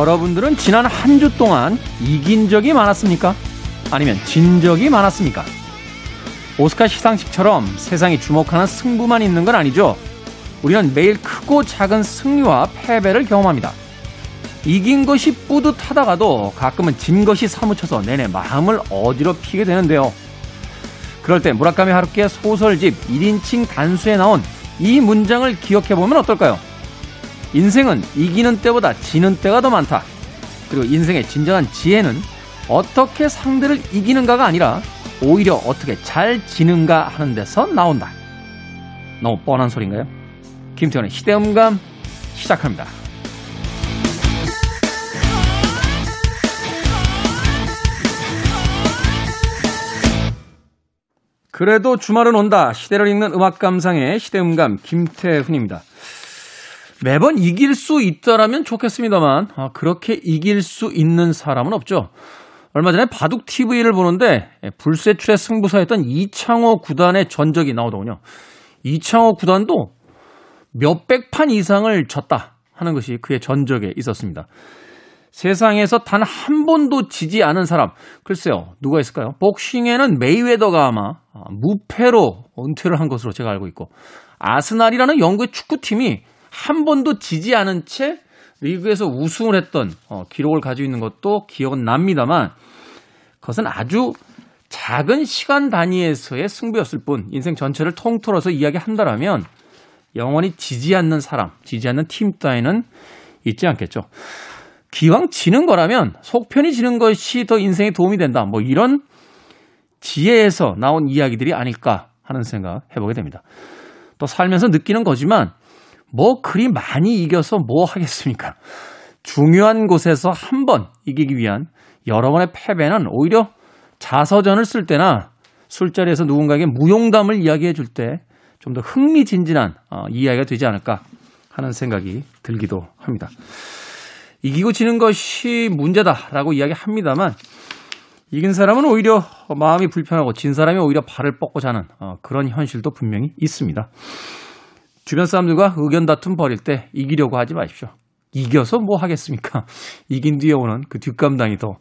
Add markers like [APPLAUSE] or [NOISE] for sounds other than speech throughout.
여러분들은 지난 한 주 동안 이긴 적이 많았습니까? 아니면 진 적이 많았습니까? 오스카 시상식처럼 세상이 주목하는 승부만 있는 건 아니죠. 우리는 매일 크고 작은 승리와 패배를 경험합니다. 이긴 것이 뿌듯하다가도 가끔은 진 것이 사무쳐서 내내 마음을 어지럽히게 되는데요. 그럴 때 무라카미 하루키의 소설집 1인칭 단수에 나온 이 문장을 기억해보면 어떨까요? 인생은 이기는 때보다 지는 때가 더 많다. 그리고 인생의 진정한 지혜는 어떻게 상대를 이기는가가 아니라 오히려 어떻게 잘 지는가 하는 데서 나온다. 너무 뻔한 소리인가요? 김태현의 시대음감 시작합니다. 그래도 주말은 온다. 시대를 읽는 음악 감상의 시대음감 김태훈입니다. 매번 이길 수 있다라면 좋겠습니다만 아, 그렇게 이길 수 있는 사람은 없죠. 얼마 전에 바둑 TV를 보는데 불세출의 승부사였던 이창호 구단의 전적이 나오더군요. 이창호 구단도 몇백 판 이상을 졌다 하는 것이 그의 전적에 있었습니다. 세상에서 단 한 번도 지지 않은 사람, 글쎄요, 누가 있을까요? 복싱에는 메이웨더가 아마 무패로 은퇴를 한 것으로 제가 알고 있고, 아스날이라는 영국의 축구팀이 한 번도 지지 않은 채 리그에서 우승을 했던 어, 기록을 가지고 있는 것도 기억은 납니다만 그것은 아주 작은 시간 단위에서의 승부였을 뿐 인생 전체를 통틀어서 이야기한다라면 영원히 지지 않는 사람, 지지 않는 팀 따위는 있지 않겠죠. 기왕 지는 거라면 속편이 지는 것이 더 인생에 도움이 된다. 뭐 이런 지혜에서 나온 이야기들이 아닐까 하는 생각 해보게 됩니다. 또 살면서 느끼는 거지만 뭐 그리 많이 이겨서 뭐 하겠습니까? 중요한 곳에서 한 번 이기기 위한 여러 번의 패배는 오히려 자서전을 쓸 때나 술자리에서 누군가에게 무용담을 이야기해 줄 때 좀 더 흥미진진한 어, 이야기가 되지 않을까 하는 생각이 들기도 합니다. 이기고 지는 것이 문제다라고 이야기합니다만 이긴 사람은 오히려 마음이 불편하고 진 사람이 오히려 발을 뻗고 자는 어, 그런 현실도 분명히 있습니다. 주변 사람들과 의견 다툼 벌일 때 이기려고 하지 마십시오. 이겨서 뭐 하겠습니까? [LAUGHS] 이긴 뒤에 오는 그 뒷감당이 더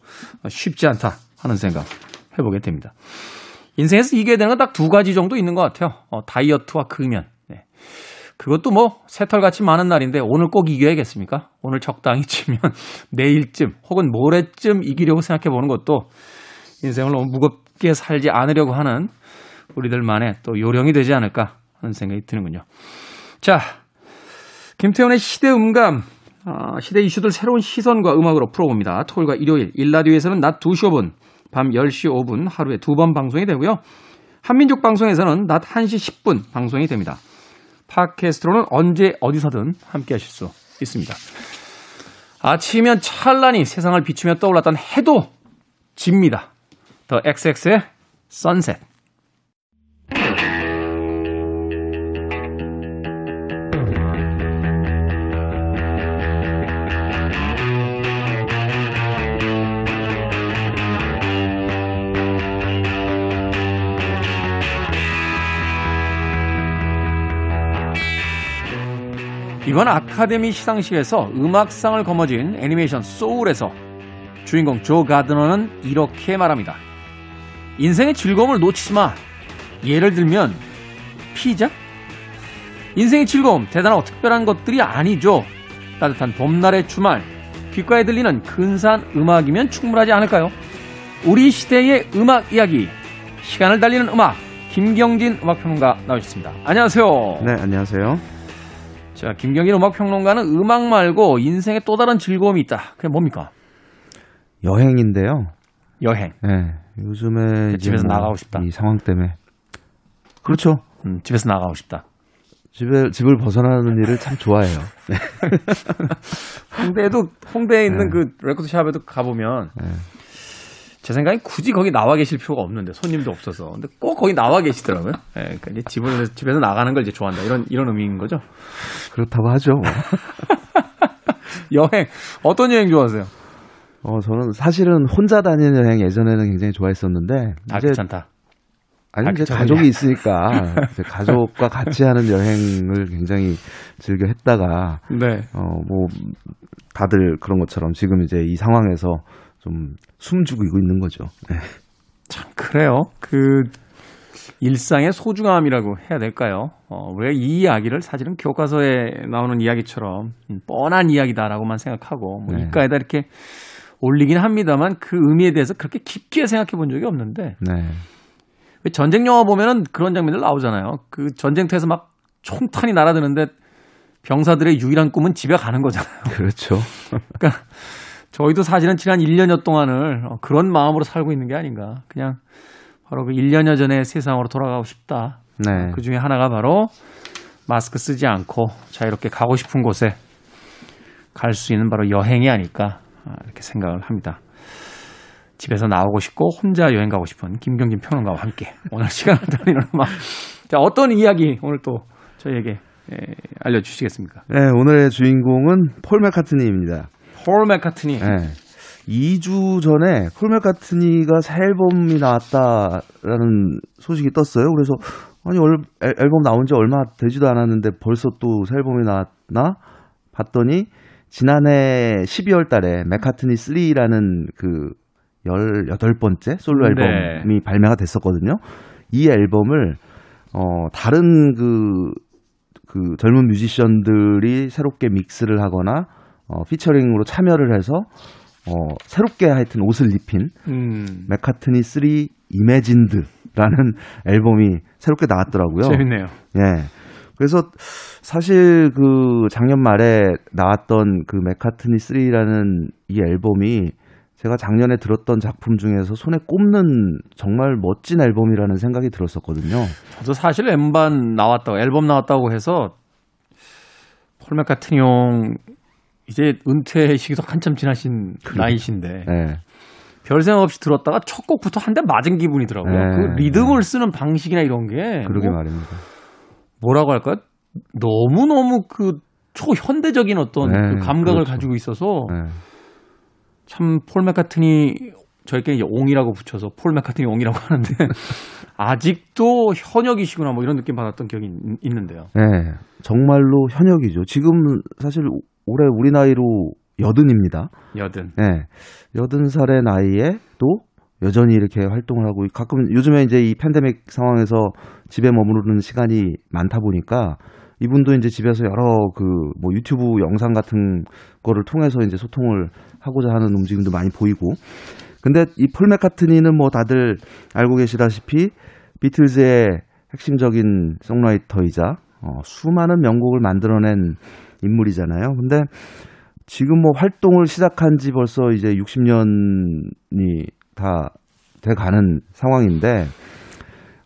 쉽지 않다 하는 생각 해보게 됩니다. 인생에서 이겨야 되는 건 딱 두 가지 정도 있는 것 같아요. 어, 다이어트와 금연. 네. 그것도 뭐 새털같이 많은 날인데 오늘 꼭 이겨야겠습니까? 오늘 적당히 치면 [LAUGHS] 내일쯤 혹은 모레쯤 이기려고 생각해 보는 것도 인생을 너무 무겁게 살지 않으려고 하는 우리들만의 또 요령이 되지 않을까 하는 생각이 드는군요. 자, 김태훈의 시대 음감, 어, 시대 이슈들 새로운 시선과 음악으로 풀어봅니다. 토요일과 일요일, 일라디오에서는 낮 2시 5분, 밤 10시 5분 하루에 두 번 방송이 되고요. 한민족 방송에서는 낮 1시 10분 방송이 됩니다. 팟캐스트로는 언제 어디서든 함께 하실 수 있습니다. 아침이면 찬란히 세상을 비추며 떠올랐던 해도 집니다. 더 XX의 선셋. 이번 아카데미 시상식에서 음악상을 거머쥔 애니메이션 소울에서 주인공 조 가드너는 이렇게 말합니다. 인생의 즐거움을 놓치지 마. 예를 들면 피자? 인생의 즐거움 대단하고 특별한 것들이 아니죠. 따뜻한 봄날의 주말 귓가에 들리는 근사한 음악이면 충분하지 않을까요? 우리 시대의 음악 이야기 시간을 달리는 음악 김경진 음악평론가 나오셨습니다. 안녕하세요. 네, 안녕하세요. 자, 김경진 음악 평론가는 음악 말고 인생에 또 다른 즐거움이 있다. 그게 뭡니까? 여행인데요. 여행. 네. 요즘에 집에서 뭐 나가고 싶다. 이 상황 때문에. 그렇죠. 음, 집에서 나가고 싶다. 집에 집을 벗어나는 일을 참 좋아해요. 네. 홍대에도 홍대에 있는 네. 그 레코드 샵에도 가 보면 네. 제 생각엔 굳이 거기 나와 계실 필요가 없는데 손님도 없어서 근데 꼭 거기 나와 계시더라고요. [LAUGHS] 예, 그러니까 이제 집을 집에서 나가는 걸 이제 좋아한다 이런 이런 의미인 거죠. 그렇다고 하죠. 뭐. [LAUGHS] 여행 어떤 여행 좋아하세요? 어 저는 사실은 혼자 다니는 여행 예전에는 굉장히 좋아했었는데 아, 이제 괜찮다. 아니 아, 이제 가족이 있으니까 [LAUGHS] 이제 가족과 같이 하는 여행을 굉장히 즐겨 했다가 네. 어뭐 다들 그런 것처럼 지금 이제 이 상황에서 좀 숨죽이고 있는 거죠. 네. 참 그래요. 그 일상의 소중함이라고 해야 될까요? 어, 우리가 이 이야기를 사실은 교과서에 나오는 이야기처럼 뻔한 이야기다라고만 생각하고 뭐 네. 이과에다 이렇게 올리긴 합니다만 그 의미에 대해서 그렇게 깊게 생각해 본 적이 없는데 네. 왜 전쟁 영화 보면은 그런 장면들 나오잖아요. 그 전쟁터에서 막 총탄이 날아드는데 병사들의 유일한 꿈은 집에 가는 거잖아요. 그렇죠. 그러니까 저희도 사실은 지난 1년여 동안을 어, 그런 마음으로 살고 있는 게 아닌가. 그냥 바로 그 1년여 전의 세상으로 돌아가고 싶다. 네. 그 중에 하나가 바로 마스크 쓰지 않고 자유롭게 가고 싶은 곳에 갈 수 있는 바로 여행이 아닐까 아, 이렇게 생각을 합니다. 집에서 나오고 싶고 혼자 여행 가고 싶은 김경진 평론가와 함께 오늘 [LAUGHS] 시간을 달리는 음악. 자, 어떤 이야기 오늘 또 저희에게 에, 알려주시겠습니까? 네, 오늘의 주인공은 폴 맥카트니입니다. 폴 맥카트니. 네. 2주 전에 폴 맥카트니가 새 앨범이 나왔다라는 소식이 떴어요. 그래서 아니 얼, 앨- 앨범 나온 지 얼마 되지도 않았는데 벌써 또 새 앨범이 나왔나 봤더니 지난해 12월 달에 맥카트니 3라는 그 18번째 솔로 네. 앨범이 발매가 됐었거든요. 이 앨범을 어 다른 그, 그 젊은 뮤지션들이 새롭게 믹스를 하거나 어 피처링으로 참여를 해서 어 새롭게 하여튼 옷을 입힌 음, 맥카트니 3 이매진드라는 [LAUGHS] 앨범이 새롭게 나왔더라고요. 재밌네요. 예. 그래서 사실 그 작년 말에 나왔던 그 맥카트니 3라는 이 앨범이 제가 작년에 들었던 작품 중에서 손에 꼽는 정말 멋진 앨범이라는 생각이 들었었거든요. 저도 사실 엠반 나왔다고 앨범 나왔다고 해서 폴 맥카트니 형 이제 은퇴 시기도 한참 지나신 나이신데 네. 별 생각 없이 들었다가 첫 곡부터 한 대 맞은 기분이더라고요. 네. 그 리듬을 쓰는 방식이나 이런 게 그러게 뭐 말입니다. 뭐라고 할까? 너무 너무 그 초현대적인 어떤 네, 그 감각을 그렇죠. 가지고 있어서 네. 참폴 맥카트니 저희끼리 이제 옹이라고 붙여서 폴 맥카트니 옹이라고 하는데 [LAUGHS] 아직도 현역이시구나 뭐 이런 느낌 받았던 기억이 있- 있는데요. 네. 정말로 현역이죠. 지금 사실 올해 우리 나이로 여든입니다. 여든. 네. 여든 살의 나이에도 여전히 이렇게 활동을 하고 가끔 요즘에 이제 이 팬데믹 상황에서 집에 머무르는 시간이 많다 보니까 이분도 이제 집에서 여러 그 뭐 유튜브 영상 같은 거를 통해서 이제 소통을 하고자 하는 움직임도 많이 보이고 근데 이 폴 맥카트니는 뭐 다들 알고 계시다시피 비틀즈의 핵심적인 송라이터이자 어, 수많은 명곡을 만들어낸 인물이잖아요. 근데 지금 뭐 활동을 시작한 지 벌써 이제 60년이 다 돼 가는 상황인데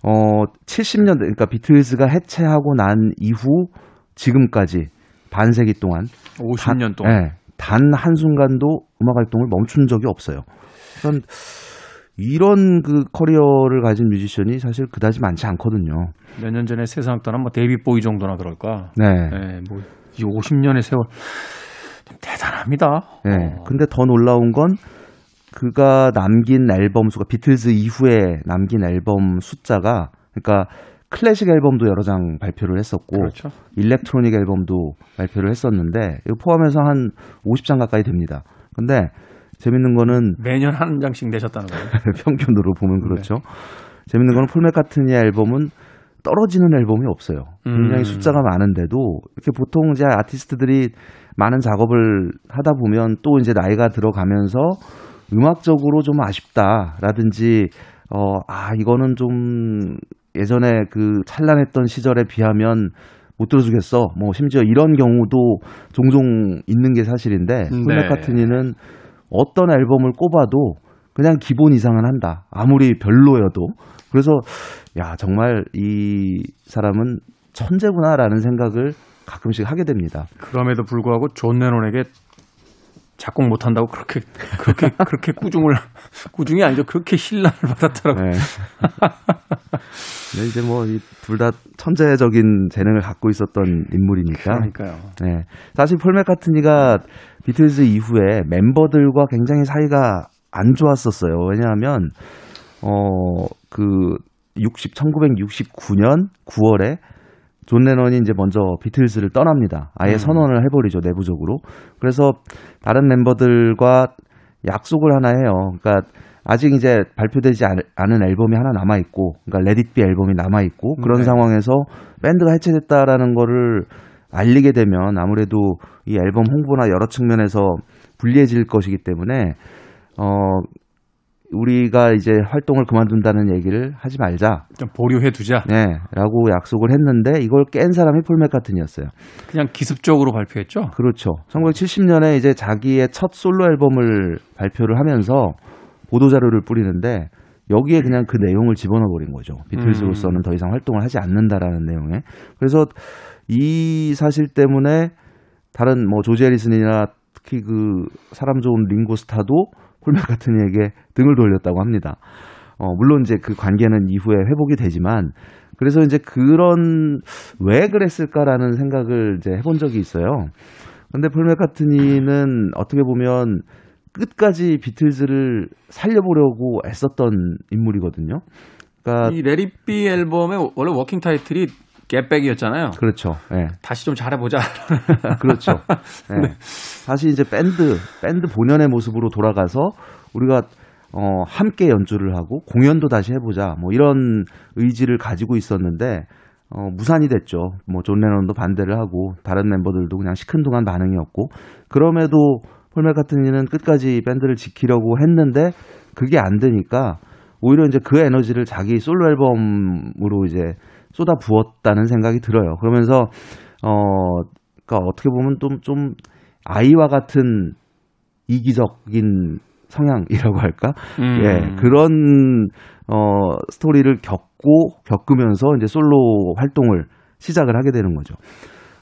어 70년대 그러니까 비틀즈가 해체하고 난 이후 지금까지 반세기 동안 50년 동안. 네, 단 한 순간도 음악 활동을 멈춘 적이 없어요. 그런 이런 그 커리어를 가진 뮤지션이 사실 그다지 많지 않거든요. 몇 년 전에 세상 떠난 뭐 데이비드 보위 정도나 그럴까. 네. 네, 뭐이 50년의 세월 참 대단합니다. 네. 어, 근데 더 놀라운 건 그가 남긴 앨범 수가 비틀즈 이후에 남긴 앨범 숫자가 그러니까 클래식 앨범도 여러 장 발표를 했었고 그렇죠. electronic 앨범도 발표를 했었는데 이거 포함해서 한 50장 가까이 됩니다. 근데 재밌는 거는 매년 한 장씩 내셨다는 거예요. [LAUGHS] 평균으로 보면 네. 그렇죠. 재밌는 거는 폴 맥 카트니의 앨범은 떨어지는 앨범이 없어요. 굉장히 음. 숫자가 많은데도 이렇게 보통 이제 아티스트들이 많은 작업을 하다 보면 또 이제 나이가 들어가면서 음악적으로 좀 아쉽다라든지 어, 아, 이거는 좀 예전에 그 찬란했던 시절에 비하면 못 들어주겠어. 뭐 심지어 이런 경우도 종종 있는 게 사실인데 폴 네. 맥카트니는 어떤 앨범을 꼽아도 그냥 기본 이상은 한다. 아무리 별로여도. 그래서 야, 정말 이 사람은 천재구나라는 생각을 가끔씩 하게 됩니다. 그럼에도 불구하고 존 레논에게 작곡 못 한다고 그렇게 [LAUGHS] 그렇게 그렇게 꾸중을 꾸중이 아니죠. 그렇게 힐난을 받았더라고요. 네. 근데 이제 뭐 둘 다 천재적인 재능을 갖고 있었던 인물이니까. 그러니까요. 네. 사실 폴 맥카트니가 비틀즈 이후에 멤버들과 굉장히 사이가 안 좋았었어요. 왜냐하면 어그 60, 1969년 9월에 존 레넌이 이제 먼저 비틀즈를 떠납니다. 아예 음. 선언을 해버리죠 내부적으로. 그래서 다른 멤버들과 약속을 하나 해요. 그러니까 아직 이제 발표되지 않- 않은 앨범이 하나 남아 있고, 그러니까 Let It Be 앨범이 남아 있고 그런 네. 상황에서 밴드가 해체됐다라는 거를 알리게 되면 아무래도 이 앨범 홍보나 여러 측면에서 불리해질 것이기 때문에 어 우리가 이제 활동을 그만둔다는 얘기를 하지 말자. 좀 보류해 두자. 네, 라고 약속을 했는데 이걸 깬 사람이 폴 맥카튼이었어요. 그냥 기습적으로 발표했죠. 그렇죠. 1970년에 이제 자기의 첫 솔로 앨범을 발표를 하면서 보도 자료를 뿌리는데 여기에 그냥 그 내용을 집어넣어 버린 거죠. 비틀즈로서는 더 이상 활동을 하지 않는다라는 내용에. 그래서 이 사실 때문에 다른 뭐 조지 해리슨이나 특히 그 사람 좋은 링고 스타도 폴 맥카트니에게 등을 돌렸다고 합니다. 어, 물론 이제 그 관계는 이후에 회복이 되지만 그래서 이제 그런 왜 그랬을까라는 생각을 이제 해본 적이 있어요. 근데 폴 맥카트니는 어떻게 보면 끝까지 비틀즈를 살려보려고 애썼던 인물이거든요. 그러니까 이 Let It Be 앨범의 원래 working title이 Get Back이었잖아요. 그렇죠. 예. 다시 좀 잘해보자. [LAUGHS] 그렇죠. 예. 다시 이제 밴드 밴드 본연의 모습으로 돌아가서 우리가 어 함께 연주를 하고 공연도 다시 해보자 뭐 이런 의지를 가지고 있었는데 어 무산이 됐죠. 뭐존 레논도 반대를 하고 다른 멤버들도 그냥 시큰둥한 반응이었고 그럼에도 폴 맥카트니는 끝까지 밴드를 지키려고 했는데 그게 안 되니까 오히려 이제 그 에너지를 자기 솔로 앨범으로 이제 쏟아 부었다는 생각이 들어요. 그러면서 어 그러니까 어떻게 보면 좀, 좀 아이와 같은 이기적인 성향이라고 할까? 음. 예, 그런 어 스토리를 겪고 겪으면서 이제 솔로 활동을 시작을 하게 되는 거죠.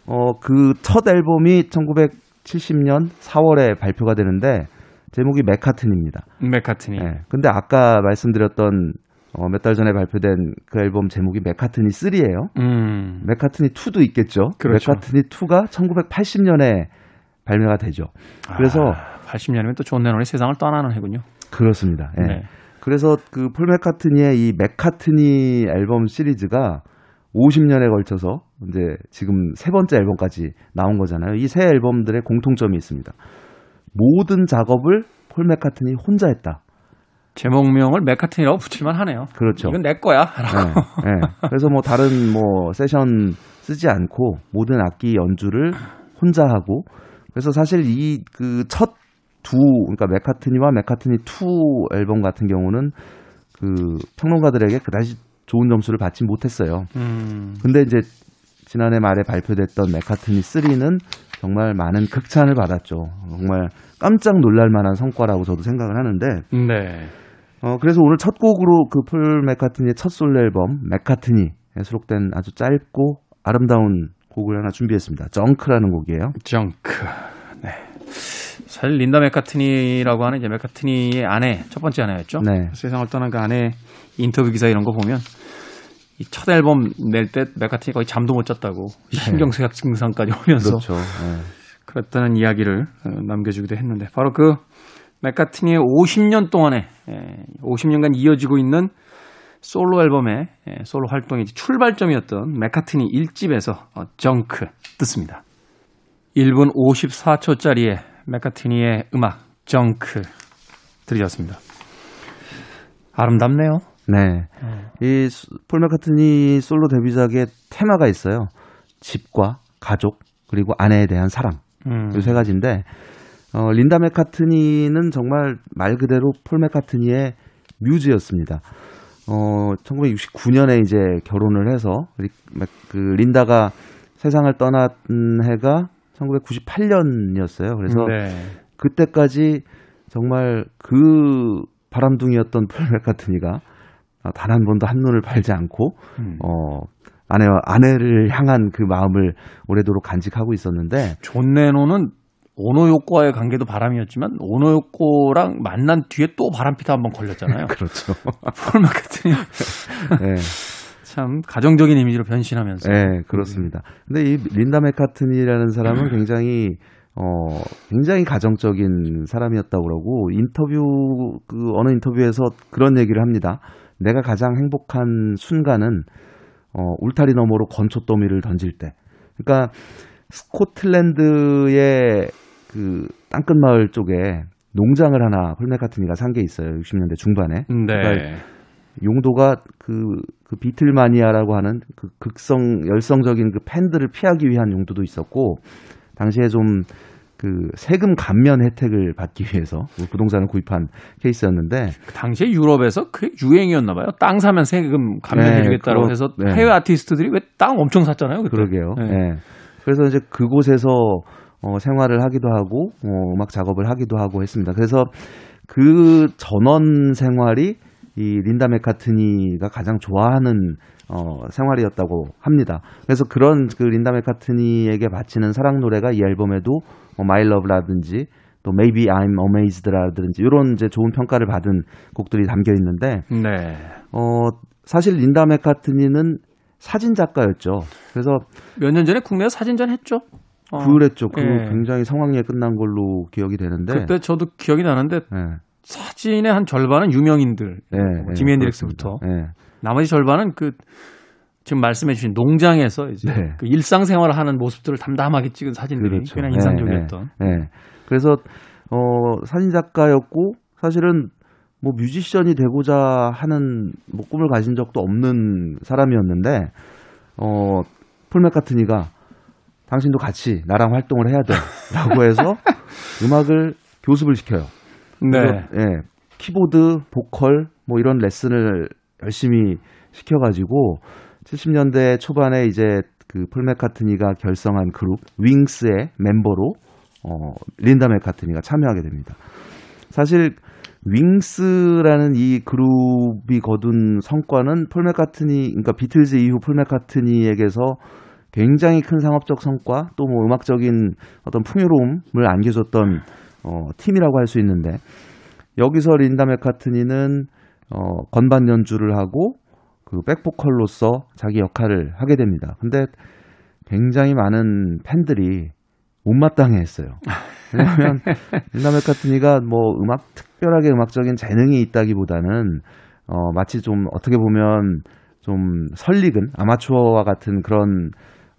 어 그 첫 앨범이 1970년 4월에 발표가 되는데 제목이 맥카트니입니다. 맥카트니. 예. 근데 아까 말씀드렸던 어, 몇 달 전에 발표된 그 앨범 제목이 맥카트니 3예요. 음. 맥카트니 2도 있겠죠. 그렇죠. 맥카트니 2가 1980년에 발매가 되죠. 그래서 아, 80년이면 또 존 레논이 세상을 떠나는 해군요. 그렇습니다. 예. 네. 그래서 그 폴 맥카트니의 이 맥카트니 앨범 시리즈가 50년에 걸쳐서 이제 지금 세 번째 앨범까지 나온 거잖아요. 이 세 앨범들의 공통점이 있습니다. 모든 작업을 폴 맥카트니 혼자 했다. 제목명을 맥카트니라고 붙일만 하네요. 그렇죠. 이건 내 거야. 네, 네. 그래서 뭐 다른 뭐 세션 쓰지 않고 모든 악기 연주를 혼자 하고 그래서 사실 이 그 첫 두 그러니까 맥카트니와 맥카트니 2 앨범 같은 경우는 그 평론가들에게 그다지 좋은 점수를 받지 못했어요. 음. 근데 이제 지난해 말에 발표됐던 맥카트니 3는 정말 많은 극찬을 받았죠. 정말 깜짝 놀랄 만한 성과라고 저도 생각을 하는데 네. 어, 그래서 오늘 첫 곡으로 그 폴 맥카트니의 첫 솔로 앨범 맥카트니에 수록된 아주 짧고 아름다운 곡을 하나 준비했습니다. 정크라는 곡이에요. 정크. 네. 사실 린다 맥카트니라고 하는 이제 맥카트니의 아내, 첫 번째 아내였죠. 네. 세상을 떠난 그 아내 인터뷰 기사 이런 거 보면 이 첫 앨범 낼 때 맥카트니 거의 잠도 못 잤다고 신경쇠약 증상까지 오면서 그렇죠. 네. 그랬다는 이야기를 어, 남겨주기도 했는데 바로 그 맥카트니의 50년 동안에 예, 50년간 이어지고 있는 솔로 앨범의 예, 솔로 활동의 출발점이었던 맥카트니 1집에서 어, 정크 듣습니다. 1분 54초짜리의 맥카트니의 음악 정크 들으셨습니다. 아름답네요. 네. 이폴 맥카트니 솔로 데뷔작의 테마가 있어요. 집과 가족 그리고 아내에 대한 사랑. 음, 이세 가지인데 어, 린다 맥카트니는 정말 말 그대로 폴 맥카트니의 뮤즈였습니다. 어, 1969년에 이제 결혼을 해서 그 린다가 세상을 떠난 해가 1998년이었어요. 그래서 네. 그때까지 정말 그 바람둥이였던 폴 맥카트니가 단 한 번도 한눈을 팔지 않고 음. 어 아내와 아내를 향한 그 마음을 오래도록 간직하고 있었는데 존 레논은 오노요코와의 관계도 바람이었지만 오노요코랑 만난 뒤에 또 바람피다 한번 걸렸잖아요. [LAUGHS] 그렇죠. 폴 맥카트니 [LAUGHS] 네, [LAUGHS] 참 가정적인 이미지로 변신하면서 네, 그렇습니다. 근데 이 린다 맥카트니라는 사람은 굉장히 어 굉장히 가정적인 사람이었다고 그러고 인터뷰 그 어느 인터뷰에서 그런 얘기를 합니다. 내가 가장 행복한 순간은 어, 울타리 너머로 건초 더미를 던질 때. 그러니까 스코틀랜드의 그 땅끝 마을 쪽에 농장을 하나 폴 맥카트니가 산 게 있어요. 60년대 중반에. 네. 그러니까 용도가 그, 그 비틀마니아라고 하는 그 극성 열성적인 그 팬들을 피하기 위한 용도도 있었고 당시에 좀 그 세금 감면 혜택을 받기 위해서 그 부동산을 구입한 케이스였는데 그 당시에 유럽에서 그게 유행이었나 봐요. 땅 사면 세금 감면해 주겠다고 네, 해서 네. 해외 아티스트들이 왜 땅 엄청 샀잖아요. 그때. 그러게요. 네. 예. 그래서 이제 그곳에서 어, 생활을 하기도 하고 어, 음악 작업을 하기도 하고 했습니다. 그래서 그 전원 생활이 이 린다 맥카트니가 가장 좋아하는 어, 생활이었다고 합니다. 그래서 그런 그 린다 맥카트니에게 바치는 사랑 노래가 이 앨범에도 뭐 My Love라든지 또 Maybe I'm Amazed라든지 이런 이제 좋은 평가를 받은 곡들이 담겨 있는데 네. 어 사실 린다 맥카트니는 사진 작가였죠. 그래서 몇 년 전에 국내에 사진전 했죠. 어, 그랬죠. 그 예. 굉장히 성황리에 끝난 걸로 기억이 되는데. 그때 저도 기억이 나는데 예, 사진의 한 절반은 유명인들, 예, 뭐 예, 지미 앤드릭스부터. 예. 나머지 절반은 그 지금 말씀해주신 농장에서 이제 네. 그 일상생활을 하는 모습들을 담담하게 찍은 사진들이 그렇죠. 꽤나 예, 인상적이었던. 예, 예. 그래서 어 사진 작가였고 사실은 뭐 뮤지션이 되고자 하는 뭐 꿈을 가진 적도 없는 사람이었는데 어폴 맥카트니가 당신도 같이 나랑 활동을 해야 돼라고 해서 [LAUGHS] 음악을 교습을 시켜요. 네. 예, 키보드, 보컬 뭐 이런 레슨을 열심히 시켜가지고 70년대 초반에 이제 그폴 맥카트니가 결성한 그룹 윙스의 멤버로 어, 린다 맥카트니가 참여하게 됩니다. 사실 윙스라는 이 그룹이 거둔 성과는 폴 맥카트니, 그러니까 비틀즈 이후 폴 맥카트니에게서 굉장히 큰 상업적 성과 또 뭐 음악적인 어떤 풍요로움을 안겨줬던 어, 팀이라고 할 수 있는데 여기서 린다 맥카트니는 어, 건반 연주를 하고 그 백보컬로서 자기 역할을 하게 됩니다. 근데 굉장히 많은 팬들이 못마땅해 했어요. 왜냐하면 [LAUGHS] 린다 맥카트니가 뭐 음악 특별하게 음악적인 재능이 있다기보다는 어, 마치 좀 어떻게 보면 좀 설익은 아마추어와 같은 그런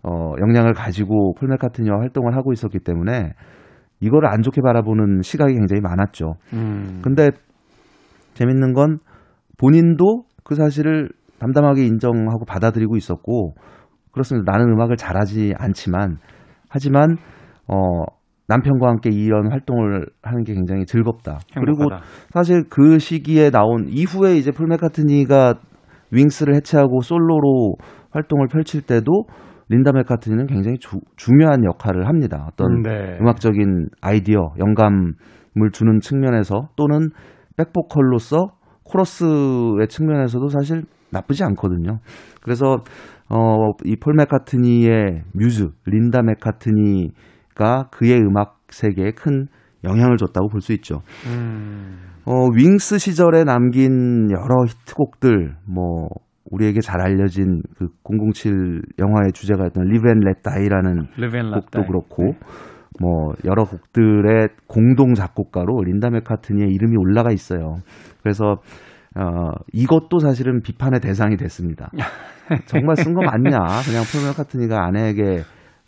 어, 역량을 가지고 폴 맥카트니와 활동을 하고 있었기 때문에 이거를 안 좋게 바라보는 시각이 굉장히 많았죠. 음. 근데 재밌는 건 본인도 그 사실을 담담하게 인정하고 받아들이고 있었고 그렇습니다. 나는 음악을 잘하지 않지만 하지만 어 남편과 함께 이런 활동을 하는 게 굉장히 즐겁다. 그리고 행복하다. 사실 그 시기에 나온 이후에 이제 폴 맥카트니가 윙스를 해체하고 솔로로 활동을 펼칠 때도 린다 맥카트니는 굉장히 주- 중요한 역할을 합니다. 어떤 네. 음악적인 아이디어, 영감을 주는 측면에서 또는 백보컬로서 코러스의 측면에서도 사실 나쁘지 않거든요. 그래서 어, 이 폴 맥카트니의 뮤즈, 린다 맥카트니가 그의 음악 세계에 큰 영향을 줬다고 볼 수 있죠. 음. 어, 윙스 시절에 남긴 여러 히트곡들, 뭐, 우리에게 잘 알려진 그 007 영화의 주제가였던 Live and Let Die라는 Live and Let 곡도 Die. 그렇고 뭐 여러 곡들의 공동 작곡가로 린다 맥카트니의 이름이 올라가 있어요. 그래서 어 이것도 사실은 비판의 대상이 됐습니다. [LAUGHS] 정말 쓴 거 맞냐? 그냥 폴 맥카트니가 아내에게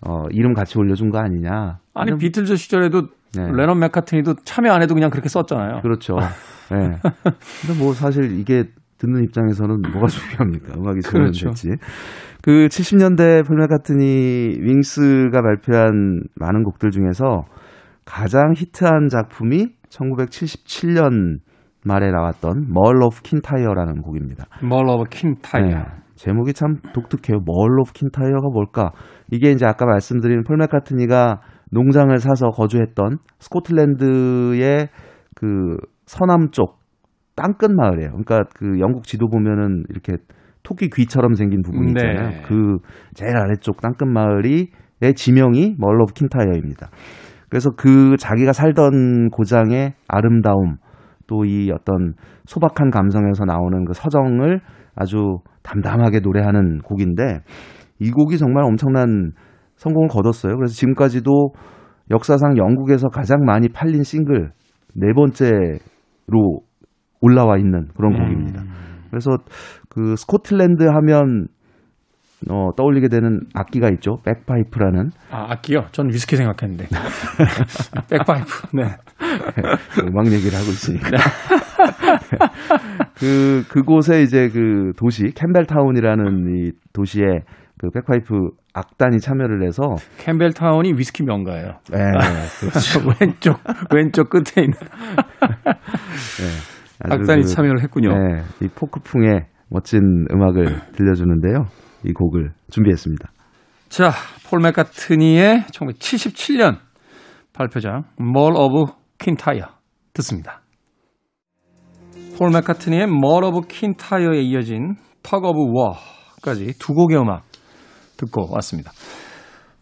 어 이름 같이 올려준 거 아니냐? 아니 이런- 비틀즈 시절에도 네. 레넌 맥카트니도 참여 안 해도 그냥 그렇게 썼잖아요. 그렇죠. 예. 근데 뭐 사실 이게 듣는 입장에서는 뭐가 [LAUGHS] 중요합니까? 음악이 좋으면 그렇죠. 됐지. 그 70년대 폴 맥카트니 윙스가 발표한 많은 곡들 중에서 가장 히트한 작품이 1977년 말에 나왔던 Mull of Kintyre라는 곡입니다. Mull of Kintyre. 네. 제목이 참 독특해요. Mull of Kintyre가 뭘까? 이게 이제 아까 말씀드린 폴 맥카트니가 농장을 사서 거주했던 스코틀랜드의 그 서남쪽 땅끝 마을이에요. 그러니까 그 영국 지도 보면은 이렇게 토끼 귀처럼 생긴 부분이 있잖아요. 네. 그 제일 아래쪽 땅끝 마을이 의 지명이 Mull of Kintyre입니다. 그래서 그 자기가 살던 고장의 아름다움 또 이 어떤 소박한 감성에서 나오는 그 서정을 아주 담담하게 노래하는 곡인데 이 곡이 정말 엄청난 성공을 거뒀어요. 그래서 지금까지도 역사상 영국에서 가장 많이 팔린 싱글 네 번째로 올라와 있는 그런 곡입니다. 음. 그래서 그 스코틀랜드 하면 어, 떠올리게 되는 악기가 있죠. 백파이프라는 아, 악기요? 전 위스키 생각했는데. [LAUGHS] 백파이프. 네. [LAUGHS] 음악 얘기를 하고 있으니까. [LAUGHS] 그, 그곳에 이제 그 도시, 캠벨타운이라는 이 도시에 그 백파이프 악단이 참여를 해서. 캠벨타운이 위스키 명가예요. 네, 그렇죠. 왼쪽, 왼쪽 끝에 있는. 네, 악단이 그, 참여를 했군요. 네, 이 포크풍의 멋진 음악을 들려주는데요. 이 곡을 준비했습니다. 자, 폴 맥카트니의 1977년 발표작 Mall of Kintyre 듣습니다. 폴 맥카트니의 Mall of Kintyre에 이어진 Tug of War까지 두 곡의 음악 듣고 왔습니다.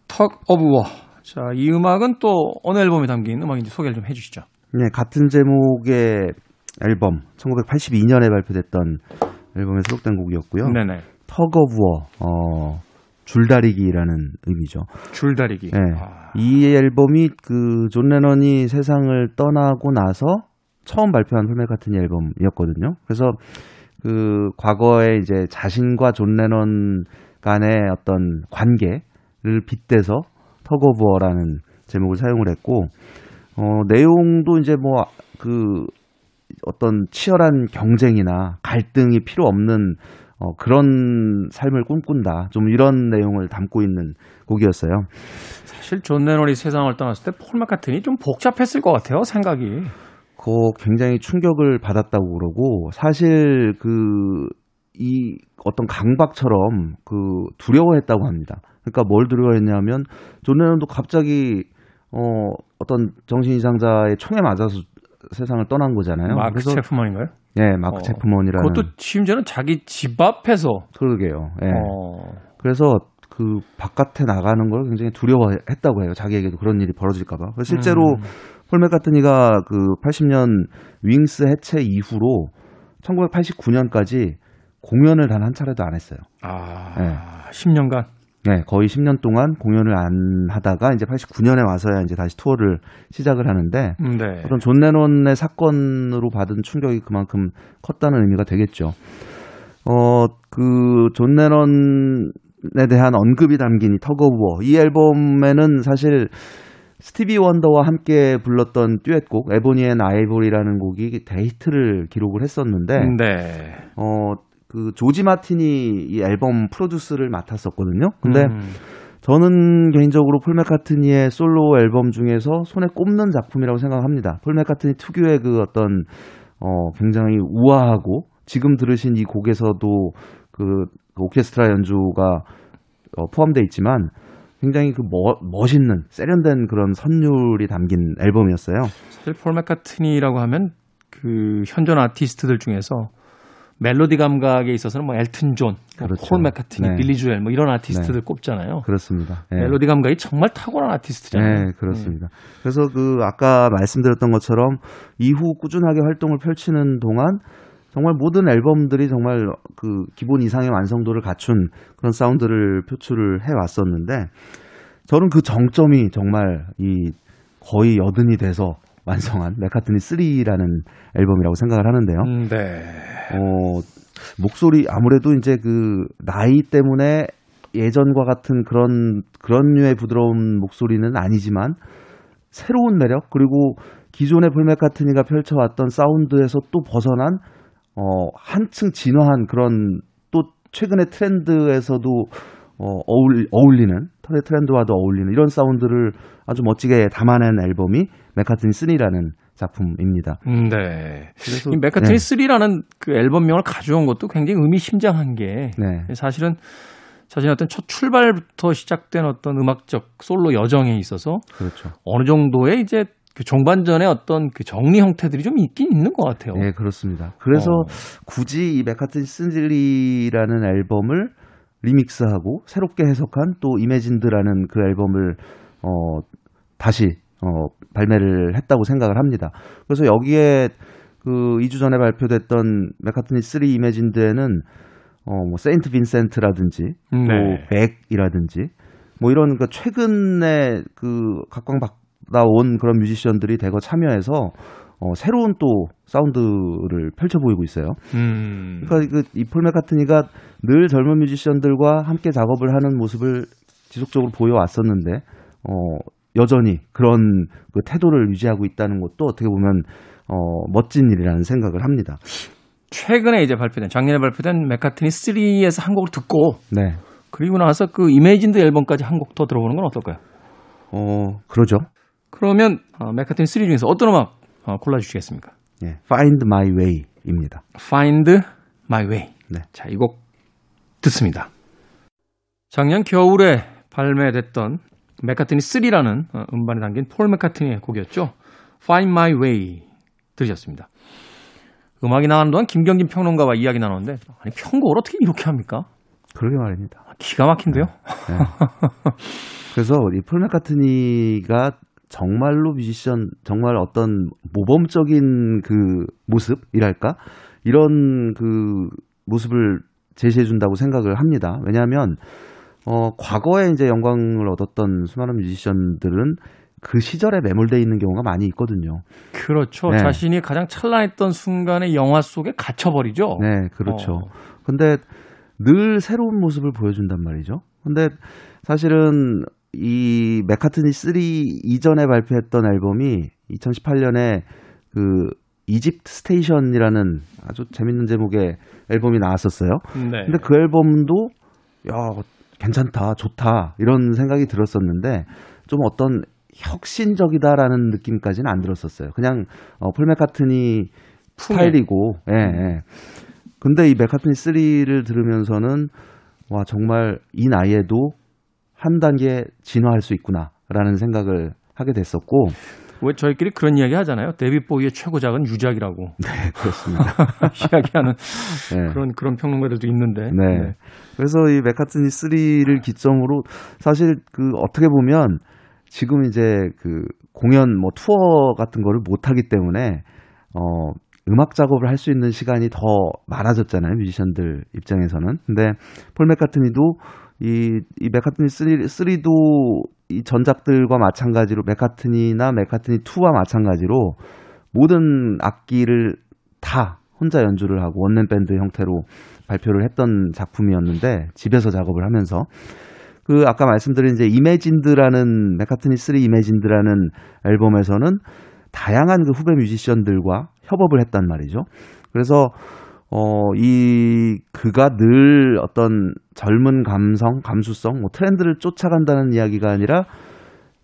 Tug of War. 자, 이 음악은 또 어느 앨범에 담긴 음악인지 소개를 좀 해주시죠. 네, 같은 제목의 앨범 1982년에 발표됐던 앨범에 수록된 곡이었고요. 네네. 워, 어, 줄다리기라는 의미죠. 줄다리기. 네. 아, 이 앨범이 그 존 레넌이 세상을 떠나고 나서 처음 발표한 폴 맥카트니 앨범이었거든요. 그래서 그 과거에 이제 자신과 존 레넌 간의 어떤 관계를 빗대서 War라는 제목을 사용을 했고 어 내용도 이제 뭐 그 어떤 치열한 경쟁이나 갈등이 필요 없는 어, 그런 삶을 꿈꾼다. 좀 이런 내용을 담고 있는 곡이었어요. 사실 존 레논이 세상을 떠났을 때 폴 맥카트니 좀 복잡했을 것 같아요, 생각이. 그 굉장히 충격을 받았다고 그러고 사실 그 이 어떤 강박처럼 그 두려워했다고 합니다. 그러니까 뭘 두려워했냐면 존 레논도 갑자기 어 어떤 정신 이상자의 총에 맞아서 세상을 떠난 거잖아요. 마크 그래서 채프먼인가요? 네, 마크 어, 채프먼이라는 그것도 심지어는 자기 집 앞에서 그러게요. 예. 어, 그래서 그 바깥에 나가는 걸 굉장히 두려워했다고 해요. 자기에게도 그런 일이 벌어질까봐. 실제로 음. 폴 맥카트니가 그 80년 윙스 해체 이후로 1989년까지 공연을 단 한 차례도 안 했어요. 아, 네. 10년간 네, 거의 10년 동안 공연을 안 하다가 이제 89년에 와서야 이제 다시 투어를 시작을 하는데 음, 네. 어떤 존 레논의 사건으로 받은 충격이 그만큼 컸다는 의미가 되겠죠. 어, 그, 존 레논에 대한 언급이 담긴 워. 이 앨범에는 사실 스티비 원더와 함께 불렀던 듀엣곡, Ebony and Ivory라는 곡이 대히트를 기록을 했었는데, 네. 어, 그, 조지 마틴이 이 앨범 프로듀스를 맡았었거든요. 근데 음, 저는 개인적으로 폴 맥카트니의 솔로 앨범 중에서 손에 꼽는 작품이라고 생각합니다. 폴 맥카트니 특유의 그 어떤 어 굉장히 우아하고 지금 들으신 이 곡에서도 그 오케스트라 연주가 어, 포함되어 있지만 굉장히 그 멋, 멋있는 세련된 그런 선율이 담긴 앨범이었어요. 사실 폴 맥카트니라고 하면 그 현존 아티스트들 중에서 멜로디 감각에 있어서는 뭐 엘튼 존, 뭐 그렇죠. 폴 맥카트니, 네. 빌리 조엘 뭐 이런 아티스트들 꼽잖아요. 그렇습니다. 예. 멜로디 감각이 정말 탁월한 아티스트잖아요. 네, 그렇습니다. 그래서 그 아까 말씀드렸던 것처럼 이후 꾸준하게 활동을 펼치는 동안 정말 모든 앨범들이 정말 그 기본 이상의 완성도를 갖춘 그런 사운드를 표출을 해 왔었는데 저는 그 정점이 정말 이 거의 여든이 돼서 완성한 메카트니 3라는 앨범이라고 생각을 하는데요. 음, 네. 어, 목소리 아무래도 이제 그 나이 때문에 예전과 같은 그런 그런 류의 부드러운 목소리는 아니지만 새로운 매력 그리고 기존의 폴 맥카트니가 펼쳐왔던 사운드에서 또 벗어난 어 한층 진화한 그런 또 최근의 트렌드에서도 어 어울 어울리는 트렌드와도 어울리는 이런 사운드를 아주 멋지게 담아낸 앨범이 맥카트니 3라는 작품입니다. 음, 네. 그래서 이 맥카트니 네. 3라는 그 앨범명을 가져온 것도 굉장히 의미심장한 게 네. 사실은 자신의 어떤 첫 출발부터 시작된 어떤 음악적 솔로 여정에 있어서 그렇죠. 어느 정도의 이제 그 종반전의 어떤 그 정리 형태들이 좀 있긴 있는 것 같아요. 네, 그렇습니다. 그래서 어. 굳이 이 맥카트니 쓴질리라는 앨범을 리믹스하고 새롭게 해석한 또 Imagined라는 그 앨범을 어 다시 어 발매를 했다고 생각을 합니다. 그래서 여기에 그 2주 전에 발표됐던 맥카트니 3 Imagined에는 어 뭐 세인트 빈센트라든지 네. 또 벡이라든지 뭐 이런 그 최근에 그 각광받 온 그런 뮤지션들이 대거 참여해서 어, 새로운 또 사운드를 펼쳐 보이고 있어요. 음. 그러니까 그 이폴 맥카트니가 늘 젊은 뮤지션들과 함께 작업을 하는 모습을 지속적으로 보여왔었는데 어, 여전히 그런 그 태도를 유지하고 있다는 것도 어떻게 보면 어, 멋진 일이라는 생각을 합니다. 최근에 이제 발표된 작년에 발표된 맥카트니 3에서 한 곡을 듣고 네. 그리고 나서 그 이메이진드 앨범까지 한 곡 더 들어보는 건 어떨까요? 어, 그러죠. 그러면 어, 맥카트니 3 중에서 어떤 음악 어, 골라주시겠습니까? 예. Find My Way입니다. Find My Way. 네. 자, 이 곡 듣습니다. 작년 겨울에 발매됐던 맥카트니 3라는 어, 음반에 담긴 폴 맥카트니의 곡이었죠. Find My Way 들으셨습니다. 음악이 나가는 동안 김경진 평론가와 이야기 나눴는데 아니 편곡을 어떻게 이렇게 합니까? 그러게 말입니다. 기가 막힌데요. 그래서 이폴 맥카트니가 정말로 뮤지션, 정말 어떤 모범적인 그 모습이랄까? 이런 그 모습을 제시해 준다고 생각을 합니다. 왜냐하면, 어, 과거에 이제 영광을 얻었던 수많은 뮤지션들은 그 시절에 매몰되어 있는 경우가 많이 있거든요. 그렇죠. 네. 자신이 가장 찬란했던 순간에 영화 속에 갇혀버리죠. 네, 그렇죠. 어. 근데 늘 새로운 모습을 보여준단 말이죠. 근데 사실은 이 맥카트니 3 이전에 발표했던 앨범이 2018년에 그 이집트 스테이션이라는 아주 재밌는 제목의 앨범이 나왔었어요. 네. 근데 그 앨범도 야 괜찮다 좋다 이런 생각이 들었었는데 좀 어떤 혁신적이다라는 느낌까지는 안 들었었어요. 그냥 어, 폴 맥카트니 스타일이고 예, 예. 근데 이 맥카트니 3를 들으면서는 와 정말 이 나이에도 한 단계 진화할 수 있구나라는 생각을 하게 됐었고 왜 저희끼리 그런 이야기 하잖아요. 데뷔 보이의 최고작은 유작이라고 네 그렇습니다. [LAUGHS] 이야기하는 네. 그런 그런 평론가들도 있는데. 네. 그래서 이 맥카트니 3를 기점으로 사실 그 어떻게 보면 지금 이제 그 공연 뭐 투어 같은 거를 못 하기 때문에 어 음악 작업을 할 수 있는 시간이 더 많아졌잖아요. 뮤지션들 입장에서는. 근데 폴 맥카트니도 이, 이 맥카트니 3, 3도 이 전작들과 마찬가지로 맥카트니나 맥카트니 2와 마찬가지로 모든 악기를 다 혼자 연주를 하고 원맨 밴드 형태로 발표를 했던 작품이었는데 집에서 작업을 하면서 그 아까 말씀드린 이제 이매진드라는 맥카트니 3 이매진드라는 앨범에서는 다양한 그 후배 뮤지션들과 협업을 했단 말이죠. 그래서 어, 이, 그가 늘 어떤 젊은 감성, 감수성, 뭐 트렌드를 쫓아간다는 이야기가 아니라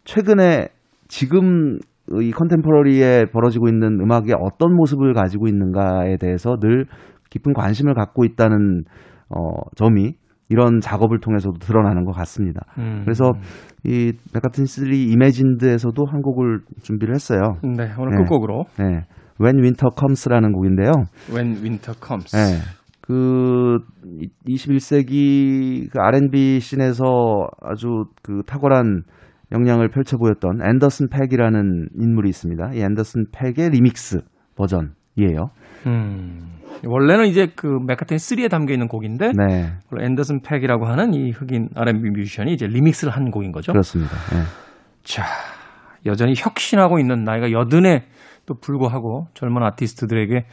최근에 지금 이 컨템포러리에 벌어지고 있는 음악의 어떤 모습을 가지고 있는가에 대해서 늘 깊은 관심을 갖고 있다는 어, 점이 이런 작업을 통해서도 드러나는 것 같습니다. 음. 그래서 이 맥카트니 3 Imagined에서도 한 곡을 준비를 했어요. 네, 오늘 네. 끝곡으로 네. When Winter Comes라는 곡인데요. When Winter Comes. 네. 그 21세기 그 R&B 씬에서 아주 그 탁월한 역량을 펼쳐 보였던 앤더슨 팩이라는 인물이 있습니다. 이 앤더슨 팩의 리믹스 버전이에요. 음. 원래는 이제 그 맥카트니 3에 담겨 있는 곡인데 네. 앤더슨 팩이라고 하는 이 흑인 R&B 뮤지션이 이제 리믹스를 한 곡인 거죠. 그렇습니다. 네. 자, 여전히 혁신하고 있는 나이가 여든에 또 불구하고 젊은 아티스트들에게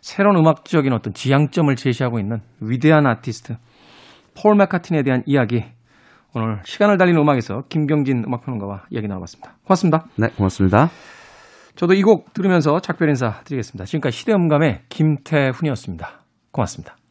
새로운 음악적인 어떤 지향점을 제시하고 있는 위대한 아티스트 폴 맥카트니에 대한 이야기 오늘 시간을 달리는 음악에서 김경진 음악평론가와 이야기 나눠봤습니다. 고맙습니다. 네, 고맙습니다. 저도 이 곡 들으면서 작별 인사 드리겠습니다. 지금까지 시대음감의 김태훈이었습니다. 고맙습니다.